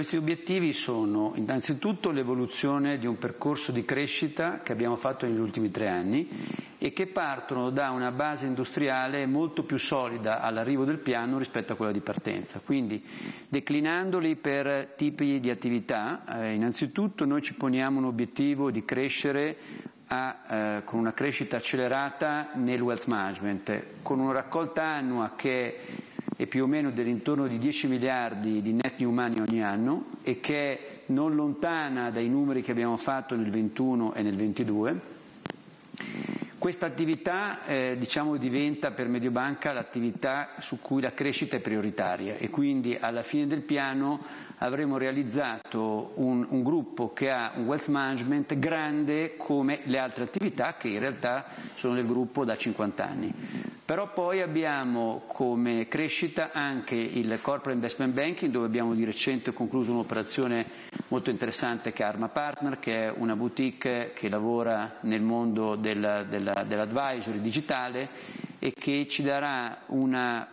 questi obiettivi sono innanzitutto l'evoluzione di un percorso di crescita che abbiamo fatto negli ultimi tre anni e che partono da una base industriale molto più solida all'arrivo del piano rispetto a quella di partenza. Quindi declinandoli per tipi di attività, eh, innanzitutto noi ci poniamo un obiettivo di crescere a, eh, con una crescita accelerata nel wealth management, con una raccolta annua che è più o meno dell'intorno di 10 miliardi di net new money ogni anno e che è non lontana dai numeri che abbiamo fatto nel 21 e nel 22. Questa attività eh, diciamo, diventa per Mediobanca l'attività su cui la crescita è prioritaria e quindi alla fine del piano avremo realizzato un, un, gruppo che ha un wealth management grande come le altre attività che in realtà sono del gruppo da 50 anni. Però poi abbiamo come crescita anche il corporate investment banking dove abbiamo di recente concluso un'operazione molto interessante che è Arma Partner, che è una boutique che lavora nel mondo del, della, dell'advisory digitale e che ci darà una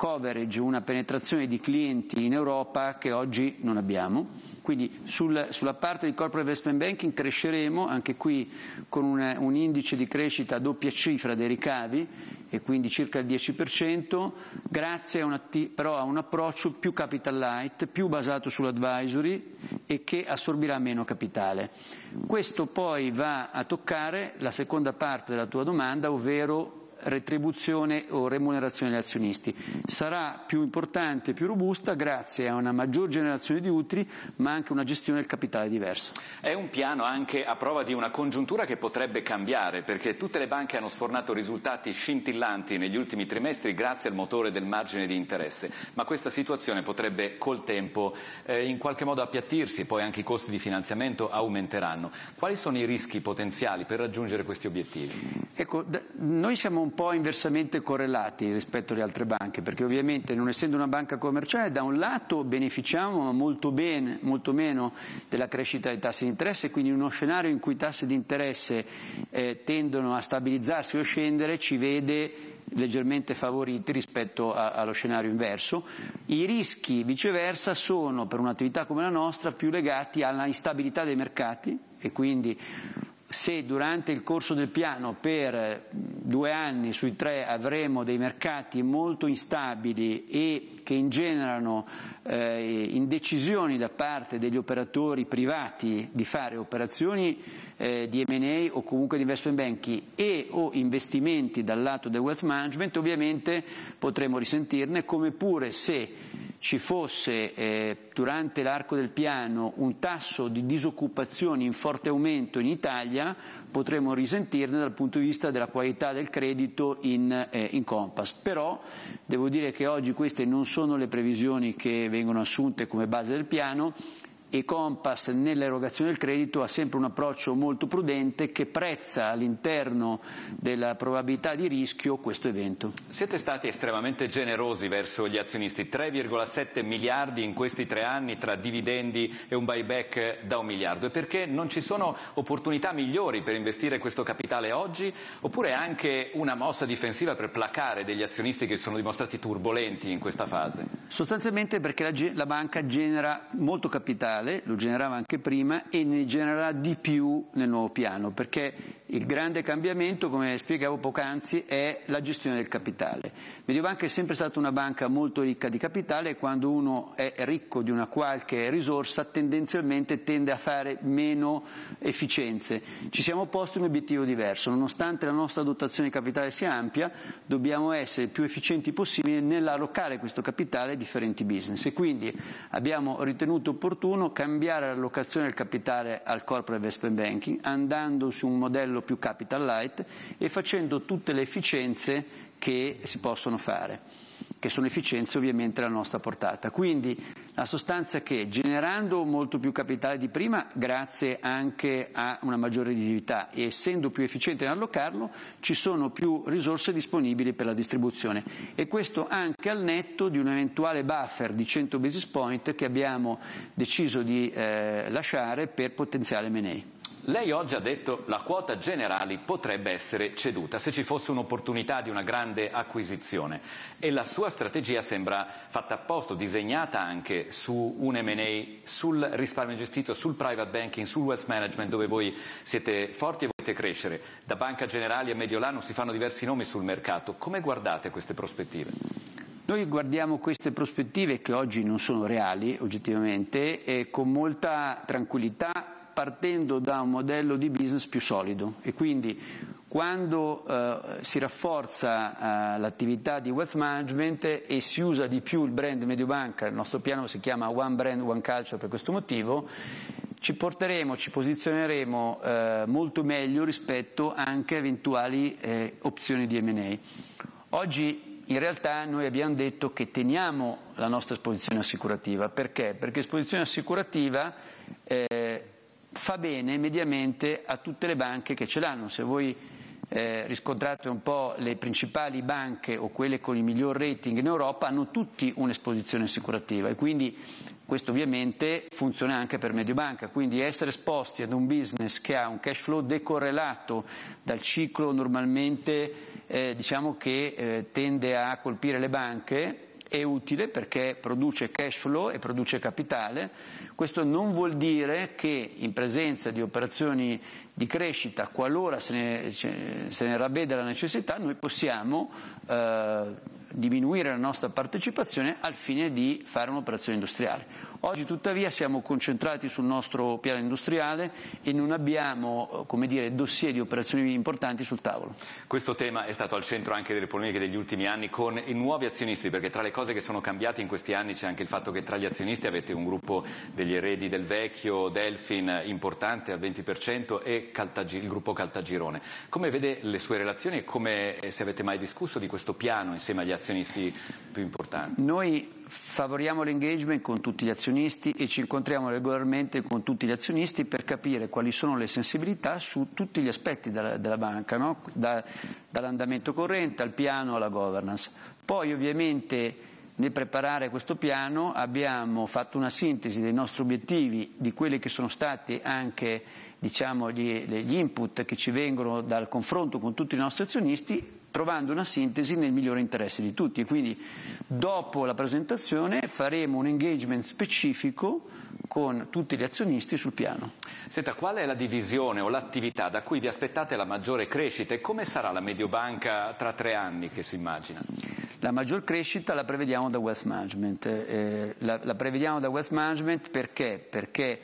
coverage, una penetrazione di clienti in Europa che oggi non abbiamo. Quindi sul, sulla parte di corporate investment banking cresceremo anche qui con un, un indice di crescita a doppia cifra dei ricavi e quindi circa il 10%, grazie a un, però a un approccio più capital light, più basato sull'advisory e che assorbirà meno capitale. Questo poi va a toccare la seconda parte della tua domanda, ovvero retribuzione o remunerazione degli azionisti. Sarà più importante e più robusta grazie a una maggior generazione di utili, ma anche una gestione del capitale diversa. È un piano anche a prova di una congiuntura che potrebbe cambiare, perché tutte le banche hanno sfornato risultati scintillanti negli ultimi trimestri grazie al motore del margine di interesse, ma questa situazione potrebbe col tempo eh, in qualche modo appiattirsi, poi anche i costi di finanziamento aumenteranno. Quali sono i rischi potenziali per raggiungere questi obiettivi? Ecco, noi siamo un un po' inversamente correlati rispetto alle altre banche, perché ovviamente non essendo una banca commerciale da un lato beneficiamo molto, bene, molto meno della crescita dei tassi di interesse, quindi in uno scenario in cui i tassi di interesse eh, tendono a stabilizzarsi o scendere ci vede leggermente favoriti rispetto a, allo scenario inverso. I rischi viceversa sono per un'attività come la nostra più legati alla instabilità dei mercati e quindi se durante il corso del piano per due anni sui tre avremo dei mercati molto instabili e che ingenerano eh, indecisioni da parte degli operatori privati di fare operazioni eh, di M&A o comunque di investment banking e o investimenti dal lato del wealth management, ovviamente potremo risentirne, come pure se ci fosse eh, durante l'arco del piano un tasso di disoccupazione in forte aumento in Italia, potremmo risentirne dal punto di vista della qualità del credito in, eh, in Compass. Però devo dire che oggi queste non sono le previsioni che vengono assunte come base del piano e Compass nell'erogazione del credito ha sempre un approccio molto prudente che prezza all'interno della probabilità di rischio questo evento. Siete stati estremamente generosi verso gli azionisti, 3,7 miliardi in questi tre anni tra dividendi e un buyback da un miliardo. E perché non ci sono opportunità migliori per investire questo capitale oggi? Oppure anche una mossa difensiva per placare degli azionisti che sono dimostrati turbolenti in questa fase? Sostanzialmente perché la, la banca genera molto capitale capitale, lo generava anche prima e ne genererà di più nel nuovo piano, perché il grande cambiamento, come spiegavo poc'anzi, è la gestione del capitale. Mediobanca è sempre stata una banca molto ricca di capitale e quando uno è ricco di una qualche risorsa tendenzialmente tende a fare meno efficienze. Ci siamo posti un obiettivo diverso, nonostante la nostra dotazione di capitale sia ampia, dobbiamo essere più efficienti possibile nell'allocare questo capitale a differenti business e quindi abbiamo ritenuto opportuno cambiare l'allocazione del capitale al corporate investment banking andando su un modello più capital light e facendo tutte le efficienze che si possono fare che sono efficienze ovviamente alla nostra portata. Quindi la sostanza è che generando molto più capitale di prima, grazie anche a una maggiore redditività e essendo più efficiente nell'allocarlo, ci sono più risorse disponibili per la distribuzione e questo anche al netto di un eventuale buffer di 100 basis point che abbiamo deciso di eh, lasciare per potenziale M&A. Lei oggi ha detto che la quota generali potrebbe essere ceduta se ci fosse un'opportunità di una grande acquisizione e la sua strategia sembra fatta apposta, disegnata anche su un M&A, sul risparmio gestito, sul private banking, sul wealth management dove voi siete forti e volete crescere. Da Banca Generali a Mediolano si fanno diversi nomi sul mercato. Come guardate queste prospettive? Noi guardiamo queste prospettive che oggi non sono reali oggettivamente con molta tranquillità partendo da un modello di business più solido e quindi quando eh, si rafforza eh, l'attività di wealth management e si usa di più il brand Mediobanca, il nostro piano si chiama One Brand, One Culture per questo motivo, ci porteremo, ci posizioneremo eh, molto meglio rispetto anche a eventuali eh, opzioni di M&A. Oggi in realtà noi abbiamo detto che teniamo la nostra esposizione assicurativa, perché? Perché esposizione assicurativa eh, fa bene mediamente a tutte le banche che ce l'hanno. Se voi eh, riscontrate un po' le principali banche o quelle con il miglior rating in Europa hanno tutti un'esposizione assicurativa e quindi questo ovviamente funziona anche per Mediobanca, quindi essere esposti ad un business che ha un cash flow decorrelato dal ciclo normalmente eh, diciamo che eh, tende a colpire le banche è utile perché produce cash flow e produce capitale. Questo non vuol dire che in presenza di operazioni di crescita, qualora se ne, se ne ravvede la necessità, noi possiamo eh, diminuire la nostra partecipazione al fine di fare un'operazione industriale. Oggi tuttavia siamo concentrati sul nostro piano industriale e non abbiamo come dire, dossier di operazioni importanti sul tavolo. Questo tema è stato al centro anche delle polemiche degli ultimi anni con i nuovi azionisti, perché tra le cose che sono cambiate in questi anni c'è anche il fatto che tra gli azionisti avete un gruppo degli eredi del vecchio, Delfin, importante al 20% e Caltagi, il gruppo Caltagirone. Come vede le sue relazioni e come, eh, se avete mai discusso di questo piano insieme agli azionisti più importanti? Noi favoriamo l'engagement con tutti gli azionisti e ci incontriamo regolarmente con tutti gli azionisti per capire quali sono le sensibilità su tutti gli aspetti della, della banca, no? da, dall'andamento corrente al piano alla governance. Poi ovviamente nel preparare questo piano abbiamo fatto una sintesi dei nostri obiettivi, di quelli che sono stati anche diciamo, gli, gli input che ci vengono dal confronto con tutti i nostri azionisti trovando una sintesi nel migliore interesse di tutti. Quindi dopo la presentazione faremo un engagement specifico con tutti gli azionisti sul piano. Senta, qual è la divisione o l'attività da cui vi aspettate la maggiore crescita e come sarà la Mediobanca tra tre anni che si immagina? La maggior crescita la prevediamo da wealth management. Eh, la, la prevediamo da wealth management perché? Perché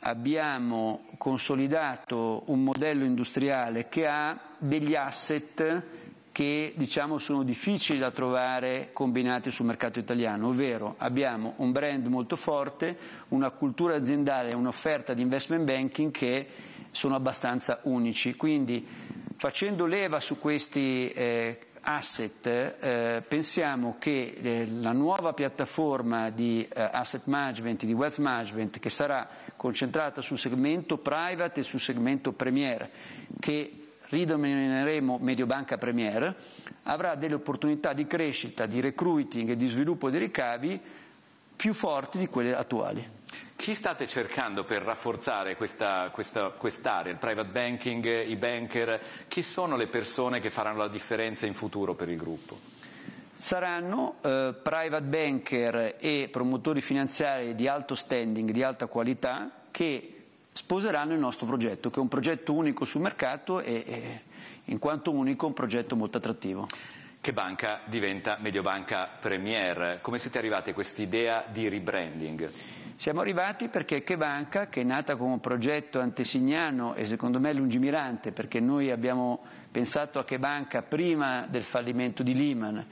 abbiamo consolidato un modello industriale che ha degli asset che diciamo, sono difficili da trovare combinati sul mercato italiano, ovvero abbiamo un brand molto forte, una cultura aziendale e un'offerta di investment banking che sono abbastanza unici. Quindi facendo leva su questi eh, asset eh, pensiamo che eh, la nuova piattaforma di eh, asset management, di wealth management che sarà concentrata sul segmento private e sul segmento premier che ridomineremo Mediobanca Premier, avrà delle opportunità di crescita, di recruiting e di sviluppo dei ricavi più forti di quelle attuali. Chi state cercando per rafforzare questa, questa, quest'area, il private banking, i banker? Chi sono le persone che faranno la differenza in futuro per il gruppo? Saranno eh, private banker e promotori finanziari di alto standing, di alta qualità, che sposeranno il nostro progetto, che è un progetto unico sul mercato e, e in quanto unico un progetto molto attrattivo. Che banca diventa Mediobanca Premier? Come siete arrivati a quest'idea di rebranding? Siamo arrivati perché Che Banca, che è nata come un progetto antesignano e secondo me lungimirante, perché noi abbiamo pensato a Che Banca prima del fallimento di Lehman,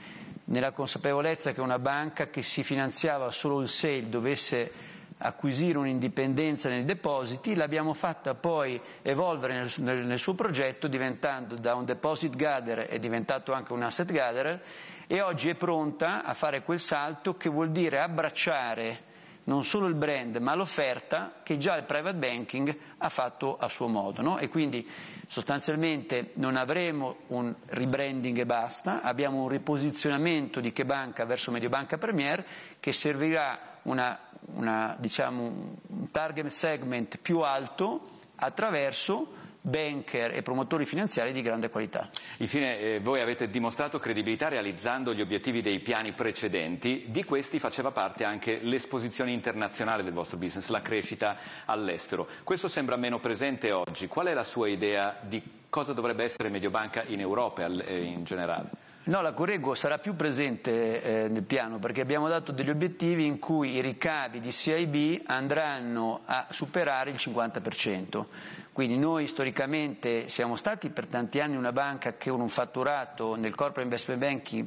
nella consapevolezza che una banca che si finanziava solo il sale dovesse acquisire un'indipendenza nei depositi, l'abbiamo fatta poi evolvere nel, nel, nel, suo progetto diventando da un deposit gatherer è diventato anche un asset gatherer e oggi è pronta a fare quel salto che vuol dire abbracciare non solo il brand ma l'offerta che già il private banking ha fatto a suo modo no? e quindi sostanzialmente non avremo un rebranding e basta, abbiamo un riposizionamento di Che Banca verso Mediobanca Premier che servirà una una, diciamo, un target segment più alto attraverso banker e promotori finanziari di grande qualità. Infine, eh, voi avete dimostrato credibilità realizzando gli obiettivi dei piani precedenti, di questi faceva parte anche l'esposizione internazionale del vostro business, la crescita all'estero. Questo sembra meno presente oggi. Qual è la sua idea di cosa dovrebbe essere Mediobanca in Europa e in generale? No, la Correggo sarà più presente eh, nel piano perché abbiamo dato degli obiettivi in cui i ricavi di CIB andranno a superare il 50%. Quindi noi storicamente siamo stati per tanti anni una banca che con un fatturato nel corporate investment banking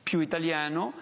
più italiano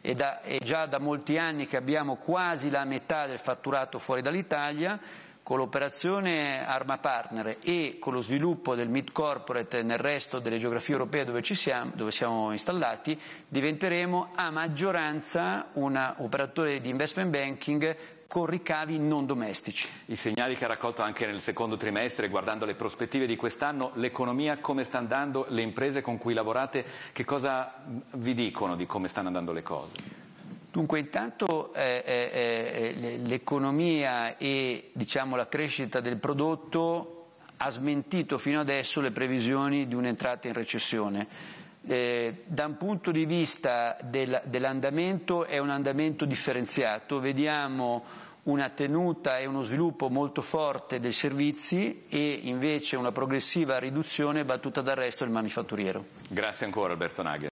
e, da, e già da molti anni che abbiamo quasi la metà del fatturato fuori dall'Italia con l'operazione Arma Partner e con lo sviluppo del mid corporate nel resto delle geografie europee dove, siamo, dove siamo installati, diventeremo a maggioranza un operatore di investment banking con ricavi non domestici. I segnali che ha raccolto anche nel secondo trimestre, guardando le prospettive di quest'anno, l'economia come sta andando, le imprese con cui lavorate, che cosa vi dicono di come stanno andando le cose? Dunque intanto eh, eh, eh l'economia e diciamo, la crescita del prodotto ha smentito fino adesso le previsioni di un'entrata in recessione. Eh, da un punto di vista del, dell'andamento è un andamento differenziato, vediamo una tenuta e uno sviluppo molto forte dei servizi e invece una progressiva riduzione battuta dal resto del manifatturiero. Grazie ancora Alberto Nagher.